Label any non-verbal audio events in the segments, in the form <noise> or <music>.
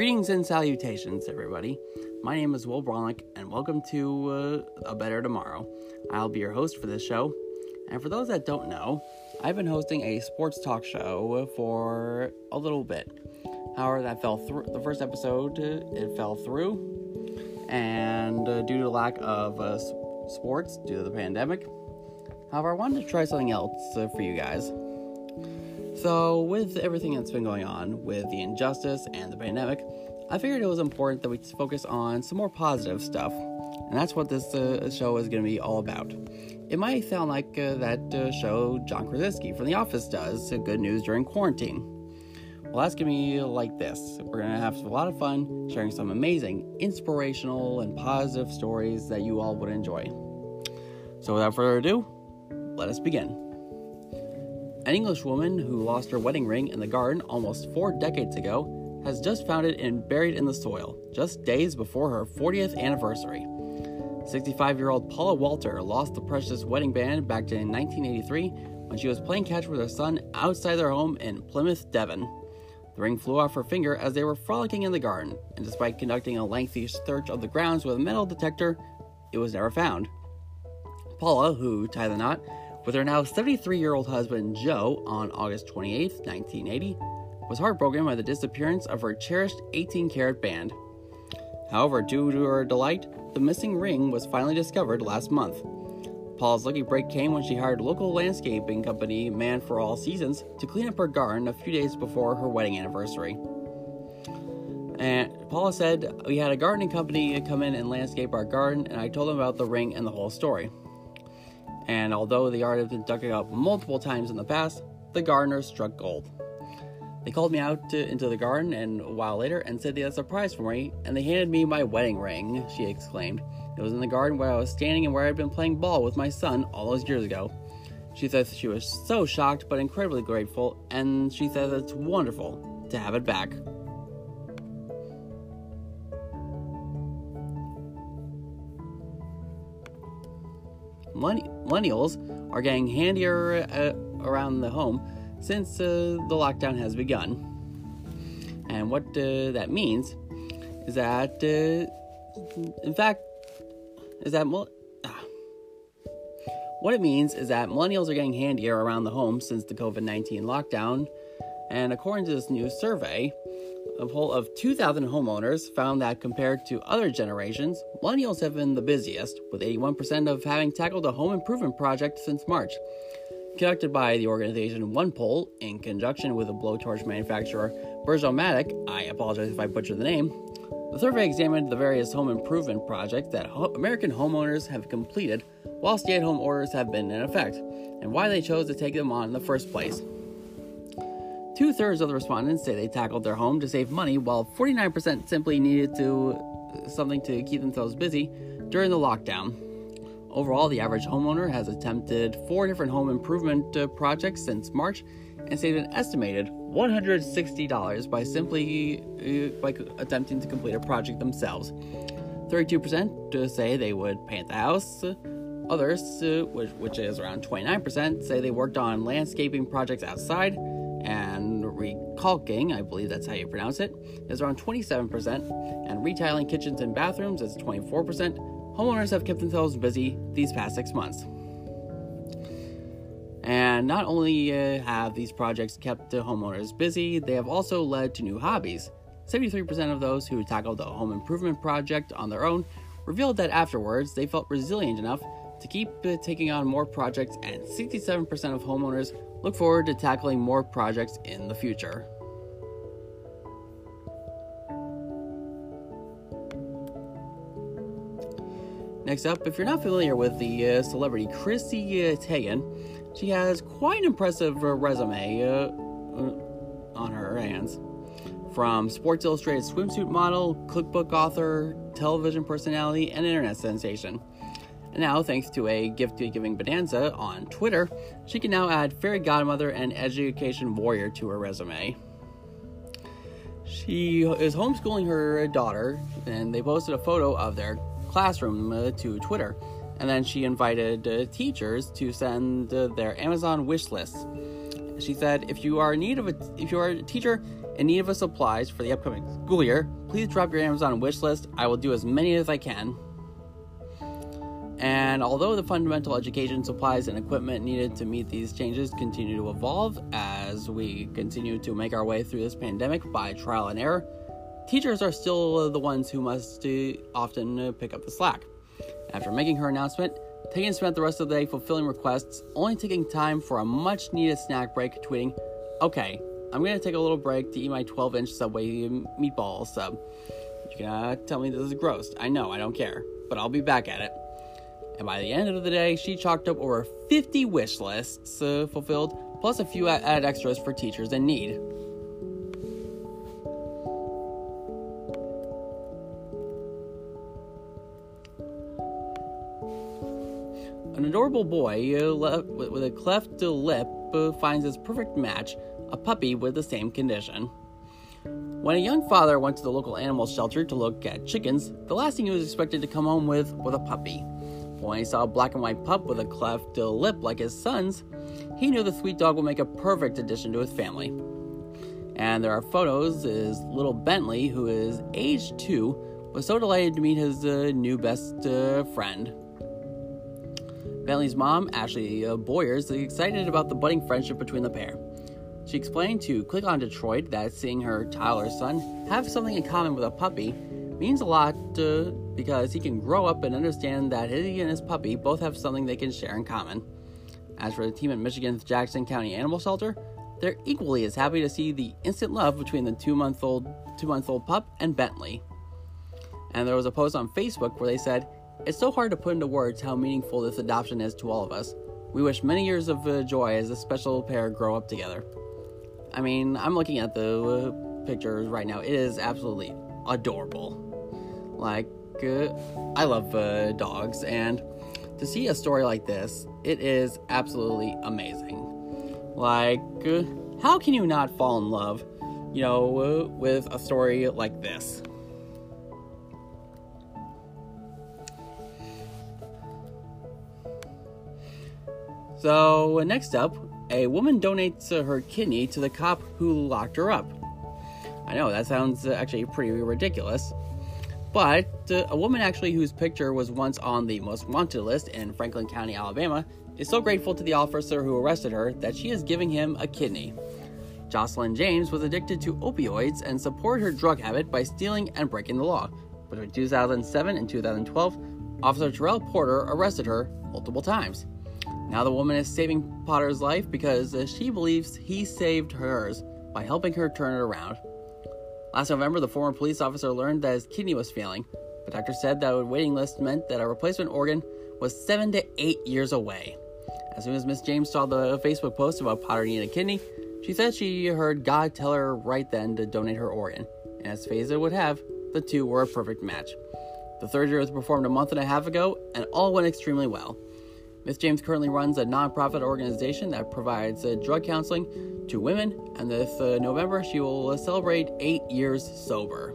Greetings and salutations, everybody. My name is Will Bronick, and welcome to uh, A Better Tomorrow. I'll be your host for this show. And for those that don't know, I've been hosting a sports talk show for a little bit. However, that fell through. The first episode, it fell through, and uh, due to lack of uh, sports due to the pandemic. However, I wanted to try something else uh, for you guys. So, with everything that's been going on with the injustice and the pandemic, I figured it was important that we focus on some more positive stuff. And that's what this uh, show is going to be all about. It might sound like uh, that uh, show John Krasinski from The Office does, uh, Good News During Quarantine. Well, that's going to be like this. We're going to have a lot of fun sharing some amazing, inspirational, and positive stories that you all would enjoy. So, without further ado, let us begin. An English woman who lost her wedding ring in the garden almost four decades ago has just found it and buried in the soil, just days before her 40th anniversary. 65 year old Paula Walter lost the precious wedding band back in 1983 when she was playing catch with her son outside their home in Plymouth, Devon. The ring flew off her finger as they were frolicking in the garden, and despite conducting a lengthy search of the grounds with a metal detector, it was never found. Paula, who tied the knot, with her now 73 year old husband Joe on August 28, 1980, was heartbroken by the disappearance of her cherished 18 karat band. However, due to her delight, the missing ring was finally discovered last month. Paula's lucky break came when she hired local landscaping company Man for All Seasons to clean up her garden a few days before her wedding anniversary. And Paula said, We had a gardening company come in and landscape our garden, and I told them about the ring and the whole story and although the yard had been dug up multiple times in the past, the gardeners struck gold. They called me out to, into the garden and a while later and said they had a surprise for me, and they handed me my wedding ring, she exclaimed. It was in the garden where I was standing and where I had been playing ball with my son all those years ago. She says she was so shocked but incredibly grateful, and she says it's wonderful to have it back. millennials are getting handier uh, around the home since uh, the lockdown has begun. And what uh, that means is that, uh, in fact, is that ah. what it means is that millennials are getting handier around the home since the COVID 19 lockdown. And according to this new survey, a poll of 2,000 homeowners found that compared to other generations, millennials have been the busiest, with 81% of having tackled a home improvement project since March. Conducted by the organization OnePoll in conjunction with the blowtorch manufacturer Berzomatic, I apologize if I butchered the name, the survey examined the various home improvement projects that ho- American homeowners have completed while stay at home orders have been in effect, and why they chose to take them on in the first place. Two thirds of the respondents say they tackled their home to save money, while 49% simply needed to something to keep themselves busy during the lockdown. Overall, the average homeowner has attempted four different home improvement uh, projects since March and saved an estimated $160 by simply uh, by attempting to complete a project themselves. 32% say they would paint the house. Others, uh, which, which is around 29%, say they worked on landscaping projects outside and recalking, I believe that's how you pronounce it, is around 27%, and retailing kitchens and bathrooms is 24%. Homeowners have kept themselves busy these past six months. And not only uh, have these projects kept the homeowners busy, they have also led to new hobbies. 73% of those who tackled a home improvement project on their own revealed that afterwards they felt resilient enough to keep uh, taking on more projects, and 67% of homeowners look forward to tackling more projects in the future. Next up, if you're not familiar with the uh, celebrity Chrissy uh, Teigen, she has quite an impressive uh, resume uh, uh, on her hands. From Sports Illustrated swimsuit model, cookbook author, television personality, and internet sensation. And now, thanks to a gift giving bonanza on Twitter, she can now add fairy godmother and education warrior to her resume. She is homeschooling her daughter, and they posted a photo of their classroom uh, to Twitter. And then she invited uh, teachers to send uh, their Amazon wish lists. She said, "If you are in need of a, if you are a teacher in need of supplies for the upcoming school year, please drop your Amazon wish list. I will do as many as I can. And although the fundamental education supplies and equipment needed to meet these changes continue to evolve as we continue to make our way through this pandemic by trial and error, teachers are still the ones who must often pick up the slack. After making her announcement, Teigen spent the rest of the day fulfilling requests, only taking time for a much needed snack break, tweeting, Okay, I'm gonna take a little break to eat my 12 inch Subway meatball sub. You can uh, tell me this is gross. I know, I don't care. But I'll be back at it. And by the end of the day, she chalked up over 50 wish lists uh, fulfilled, plus a few added extras for teachers in need. Adorable boy uh, with a cleft lip uh, finds his perfect match a puppy with the same condition. When a young father went to the local animal shelter to look at chickens, the last thing he was expected to come home with was a puppy. When he saw a black and white pup with a cleft lip like his son's, he knew the sweet dog would make a perfect addition to his family. And there are photos as little Bentley, who is age two, was so delighted to meet his uh, new best uh, friend. Bentley's mom, Ashley uh, Boyers, is excited about the budding friendship between the pair. She explained to Click on Detroit that seeing her Tyler son have something in common with a puppy means a lot uh, because he can grow up and understand that he and his puppy both have something they can share in common. As for the team at Michigan's Jackson County Animal Shelter, they're equally as happy to see the instant love between the two-month-old two-month-old pup and Bentley. And there was a post on Facebook where they said, "It's so hard to put into words how meaningful this adoption is to all of us. We wish many years of uh, joy as this special pair grow up together." I mean, I'm looking at the uh, pictures right now. It is absolutely adorable. Like, uh, I love uh, dogs, and to see a story like this, it is absolutely amazing. Like, uh, how can you not fall in love, you know, uh, with a story like this? So, next up, a woman donates her kidney to the cop who locked her up. I know, that sounds actually pretty ridiculous. But uh, a woman actually whose picture was once on the most wanted list in Franklin County, Alabama, is so grateful to the officer who arrested her that she is giving him a kidney. Jocelyn James was addicted to opioids and supported her drug habit by stealing and breaking the law. Between 2007 and 2012, Officer Terrell Porter arrested her multiple times. Now the woman is saving Potter's life because she believes he saved hers by helping her turn it around. Last November, the former police officer learned that his kidney was failing, but doctors said that a waiting list meant that a replacement organ was seven to eight years away. As soon as Miss James saw the Facebook post about Potter needing a kidney, she said she heard God tell her right then to donate her organ, and as fate would have, the two were a perfect match. The surgery was performed a month and a half ago, and all went extremely well. Miss James currently runs a nonprofit organization that provides uh, drug counseling to women, and this uh, November she will uh, celebrate eight years sober.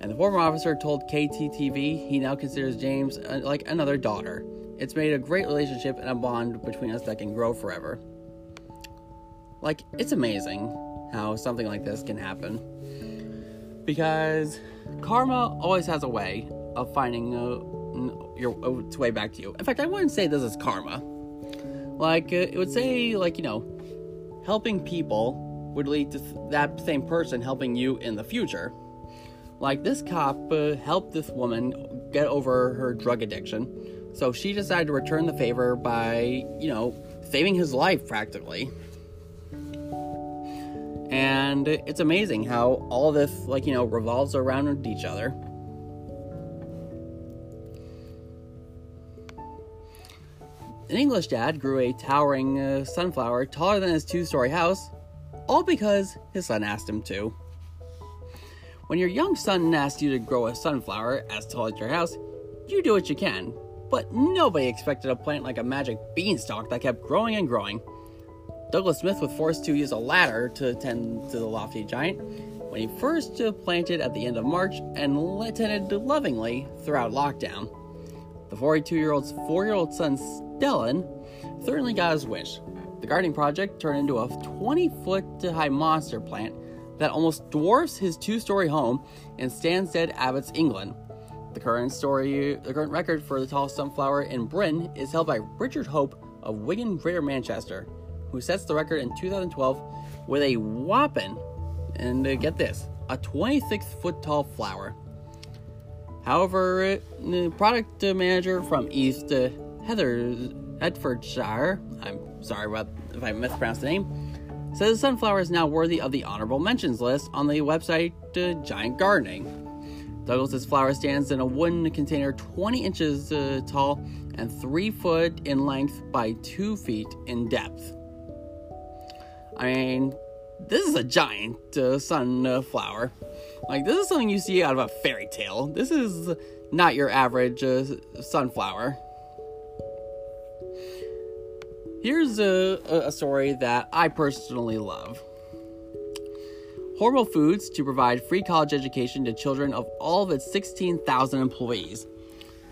And the former officer told KTTV he now considers James uh, like another daughter. It's made a great relationship and a bond between us that can grow forever. Like, it's amazing how something like this can happen. Because karma always has a way of finding uh, your its way back to you. In fact, I wouldn't say this is karma. Like uh, it would say, like you know, helping people would lead to that same person helping you in the future. Like this cop uh, helped this woman get over her drug addiction, so she decided to return the favor by, you know, saving his life practically. And it's amazing how all this, like, you know, revolves around each other. An English dad grew a towering uh, sunflower taller than his two story house, all because his son asked him to. When your young son asks you to grow a sunflower as tall as your house, you do what you can, but nobody expected a plant like a magic beanstalk that kept growing and growing. Douglas Smith was forced to use a ladder to tend to the lofty giant when he first planted at the end of March and tended lovingly throughout lockdown. The 42 year old's four year old son Stellan, certainly got his wish. The gardening project turned into a 20 foot high monster plant that almost dwarfs his two story home in Stanstead Abbotts, England. The current story, the current record for the tallest sunflower in Britain is held by Richard Hope of Wigan, Greater Manchester, who sets the record in 2012 with a whopping, and uh, get this, a 26 foot tall flower. However, the product manager from East uh, Heather, Hertfordshire, I'm sorry about if I mispronounced the name, says the sunflower is now worthy of the honorable mentions list on the website uh, Giant Gardening. Douglas's flower stands in a wooden container 20 inches uh, tall and 3 foot in length by 2 feet in depth. I mean, this is a giant uh, sunflower. Like, this is something you see out of a fairy tale. This is not your average uh, sunflower. Here's a, a story that I personally love. Hormel Foods to provide free college education to children of all of its 16,000 employees.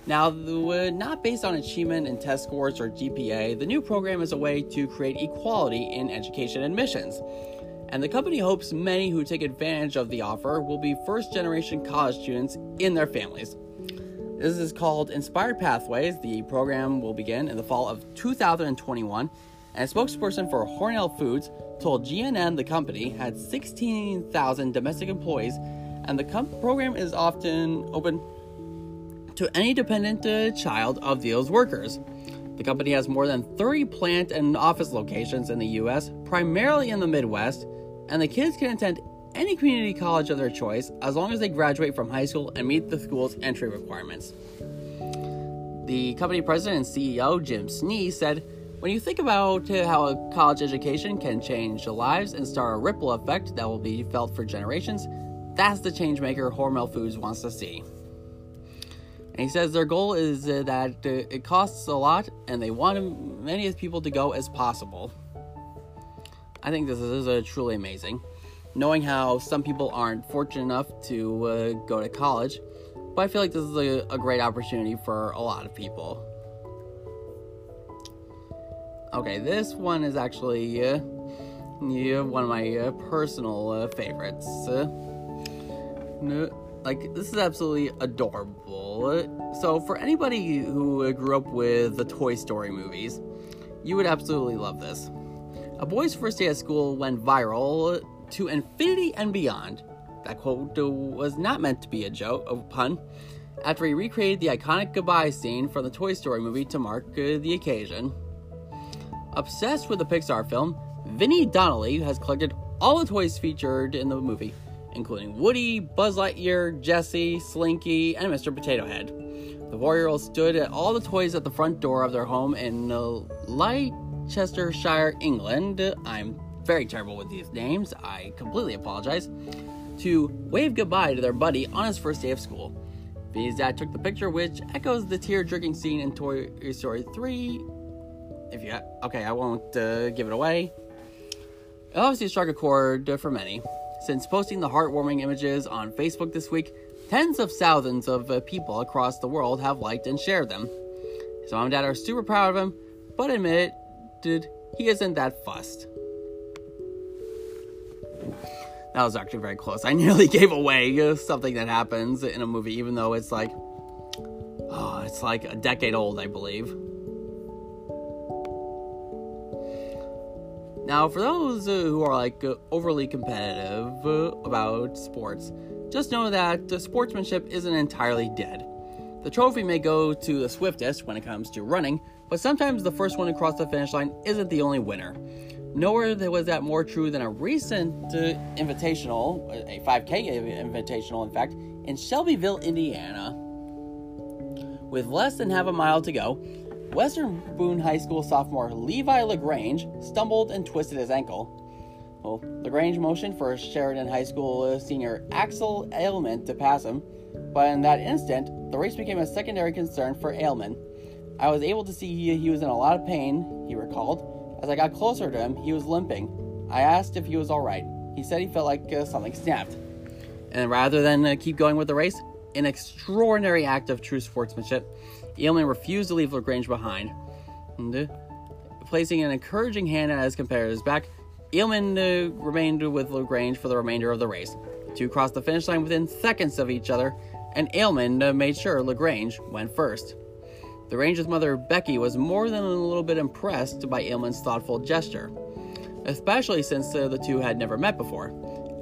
Now, not based on achievement and test scores or GPA, the new program is a way to create equality in education admissions. And the company hopes many who take advantage of the offer will be first generation college students in their families. This is called Inspired Pathways. The program will begin in the fall of 2021 and a spokesperson for Hormel Foods told GNN the company had 16,000 domestic employees, and the program is often open to any dependent uh, child of those workers. The company has more than 30 plant and office locations in the U.S., primarily in the Midwest, and the kids can attend any community college of their choice as long as they graduate from high school and meet the school's entry requirements. The company president and CEO, Jim Snee, said, when you think about how a college education can change lives and start a ripple effect that will be felt for generations, that's the change maker Hormel Foods wants to see. And he says their goal is that it costs a lot and they want many people to go as possible. I think this is uh, truly amazing. Knowing how some people aren't fortunate enough to uh, go to college, but I feel like this is a, a great opportunity for a lot of people. Okay, this one is actually uh, yeah, one of my uh, personal uh, favorites. Uh, like, this is absolutely adorable. So, for anybody who uh, grew up with the Toy Story movies, you would absolutely love this. A boy's first day at school went viral to infinity and beyond. That quote was not meant to be a joke, a pun, after he recreated the iconic goodbye scene from the Toy Story movie to mark uh, the occasion. Obsessed with the Pixar film, Vinnie Donnelly has collected all the toys featured in the movie, including Woody, Buzz Lightyear, Jessie, Slinky, and Mr. Potato Head. The four stood at all the toys at the front door of their home in uh, Leicestershire, England. I'm very terrible with these names, I completely apologize. To wave goodbye to their buddy on his first day of school. Vinnie's dad took the picture, which echoes the tear jerking scene in Toy Story 3 if you okay, I won't uh, give it away. It obviously struck a chord for many. Since posting the heartwarming images on Facebook this week, tens of thousands of uh, people across the world have liked and shared them. His mom and dad are super proud of him, but admit it, he isn't that fussed. That was actually very close. I <laughs> nearly gave away something that happens in a movie, even though it's like, oh, it's like a decade old, I believe. Now, for those who are like overly competitive about sports, just know that sportsmanship isn't entirely dead. The trophy may go to the swiftest when it comes to running, but sometimes the first one to cross the finish line isn't the only winner. Nowhere was that more true than a recent uh, invitational, a 5K invitational, in fact, in Shelbyville, Indiana. With less than half a mile to go, Western Boone High School sophomore Levi LaGrange stumbled and twisted his ankle. Well, LaGrange motioned for Sheridan High School senior Axel Ailman to pass him, but in that instant, the race became a secondary concern for Ailman. I was able to see he, he was in a lot of pain, he recalled. As I got closer to him, he was limping. I asked if he was alright. He said he felt like uh, something snapped. And rather than uh, keep going with the race, an extraordinary act of true sportsmanship, Ailman refused to leave LaGrange behind. And, uh, placing an encouraging hand at his competitor's back, Eelman uh, remained with LaGrange for the remainder of the race. Two crossed the finish line within seconds of each other, and Eelman uh, made sure LaGrange went first. LaGrange's mother, Becky, was more than a little bit impressed by Eelman's thoughtful gesture, especially since uh, the two had never met before.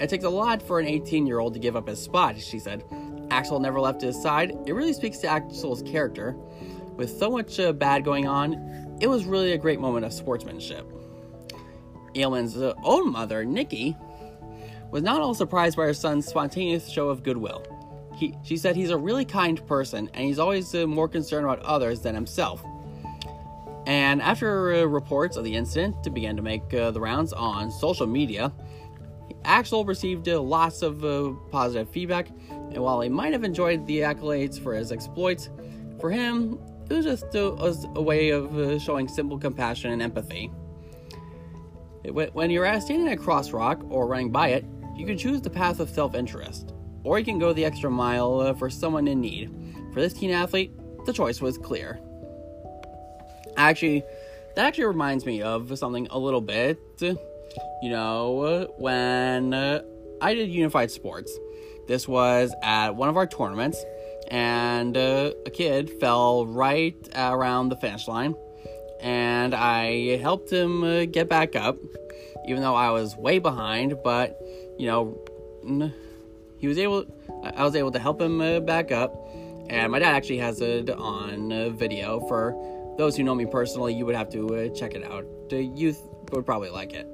It takes a lot for an 18 year old to give up his spot, she said. Axel never left his side. It really speaks to Axel's character. With so much uh, bad going on, it was really a great moment of sportsmanship. Eelman's uh, own mother, Nikki, was not all surprised by her son's spontaneous show of goodwill. He, she said he's a really kind person and he's always uh, more concerned about others than himself. And after uh, reports of the incident began to make uh, the rounds on social media, Axel received uh, lots of uh, positive feedback, and while he might have enjoyed the accolades for his exploits, for him, it was just a, a way of uh, showing simple compassion and empathy. When you're standing at a crossrock or running by it, you can choose the path of self interest, or you can go the extra mile uh, for someone in need. For this teen athlete, the choice was clear. Actually, that actually reminds me of something a little bit you know, when uh, I did unified sports. This was at one of our tournaments, and uh, a kid fell right around the finish line, and I helped him get back up, even though I was way behind. But you know, he was able. I was able to help him uh, back up, and my dad actually has it on uh, video. For those who know me personally, you would have to uh, check it out. The youth would probably like it.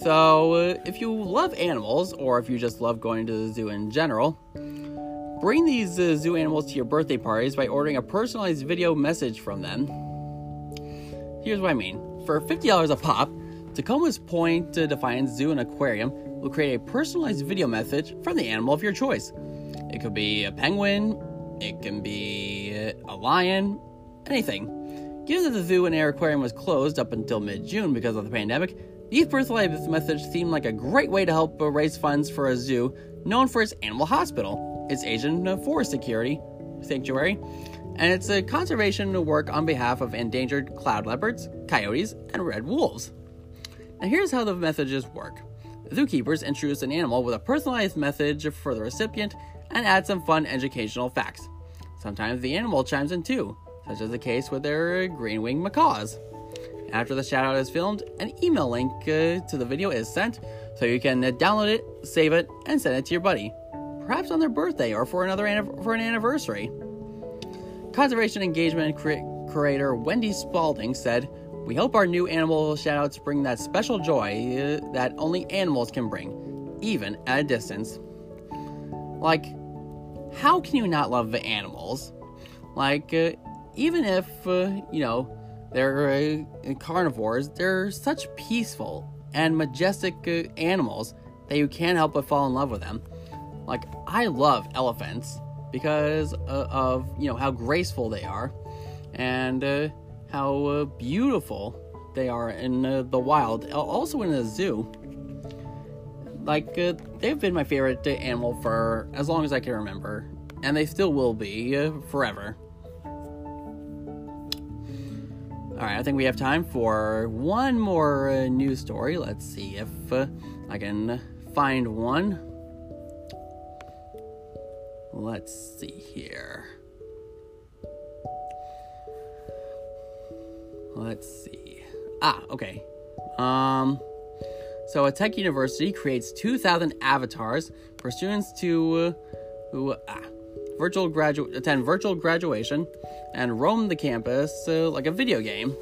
So, uh, if you love animals, or if you just love going to the zoo in general, bring these uh, zoo animals to your birthday parties by ordering a personalized video message from them. Here's what I mean for $50 a pop, Tacoma's Point Defiance Zoo and Aquarium will create a personalized video message from the animal of your choice. It could be a penguin, it can be a lion, anything. Given that the zoo and air aquarium was closed up until mid June because of the pandemic, these personalized messages seemed like a great way to help raise funds for a zoo known for its animal hospital, its Asian forest security sanctuary, and its a conservation work on behalf of endangered cloud leopards, coyotes, and red wolves. Now, here's how the messages work zookeepers introduce an animal with a personalized message for the recipient and add some fun educational facts. Sometimes the animal chimes in too, such as the case with their green winged macaws. After the shoutout is filmed, an email link uh, to the video is sent so you can uh, download it, save it, and send it to your buddy, perhaps on their birthday or for another for an anniversary. Conservation engagement curator Wendy Spalding said, "We hope our new animal shoutouts bring that special joy uh, that only animals can bring, even at a distance." Like, how can you not love the animals? Like, uh, even if uh, you know they're uh, carnivores. They're such peaceful and majestic uh, animals that you can't help but fall in love with them. Like I love elephants because uh, of you know how graceful they are and uh, how uh, beautiful they are in the wild. Also in a zoo. Like they've been my favorite animal for as long as I can remember, and they still will be forever. All right, I think we have time for one more uh, news story. Let's see if uh, I can find one. Let's see here. Let's see. Ah, okay. Um, so a tech university creates 2,000 avatars for students to uh, ah, virtual gradu- attend virtual graduation, and roam the campus uh, like a video game.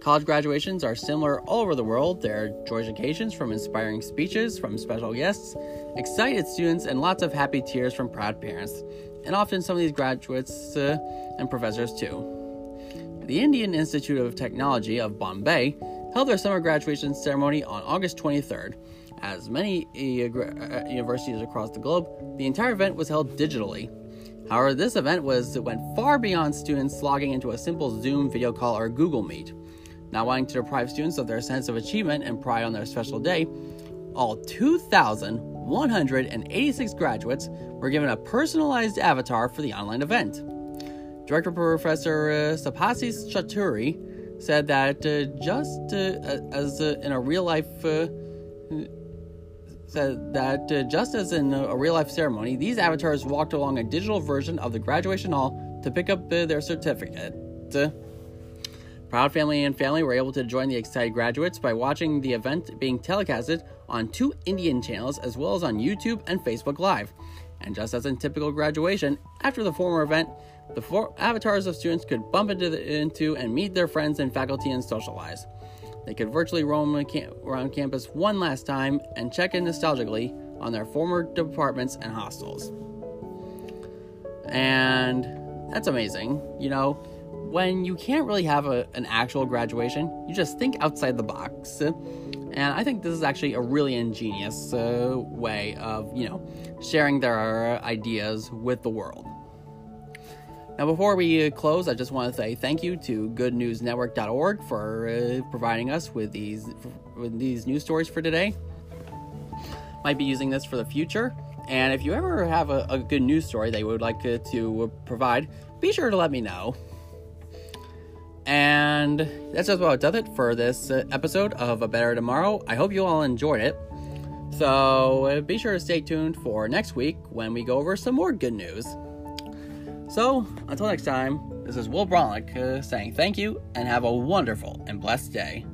College graduations are similar all over the world. There are joyous occasions from inspiring speeches from special guests, excited students, and lots of happy tears from proud parents, and often some of these graduates uh, and professors too. The Indian Institute of Technology of Bombay held their summer graduation ceremony on August 23rd as many uh, universities across the globe, the entire event was held digitally. However, this event was went far beyond students logging into a simple Zoom video call or Google Meet. Not wanting to deprive students of their sense of achievement and pride on their special day, all 2,186 graduates were given a personalized avatar for the online event. Director Professor uh, Subhasis Chaudhuri said that uh, just uh, as uh, in a real life uh, said that uh, just as in a real life ceremony, these avatars walked along a digital version of the graduation hall to pick up their certificate. Proud Family and family were able to join the excited graduates by watching the event being telecasted on two Indian channels as well as on YouTube and Facebook Live. And just as in typical graduation, after the former event, the four avatars of students could bump into, the, into and meet their friends and faculty and socialize. They could virtually roam around campus one last time and check in nostalgically on their former departments and hostels. And that's amazing. You know, when you can't really have a, an actual graduation, you just think outside the box. And I think this is actually a really ingenious uh, way of, you know, sharing their ideas with the world. Now, before we uh, close, I just want to say thank you to GoodNewsNetwork.org for uh, providing us with these with these news stories for today. Might be using this for the future, and if you ever have a, a good news story that you would like to, to provide, be sure to let me know. And that's just about does it for this episode of A Better Tomorrow. I hope you all enjoyed it. So be sure to stay tuned for next week when we go over some more good news. So, until next time, this is Will Bronick uh, saying thank you and have a wonderful and blessed day.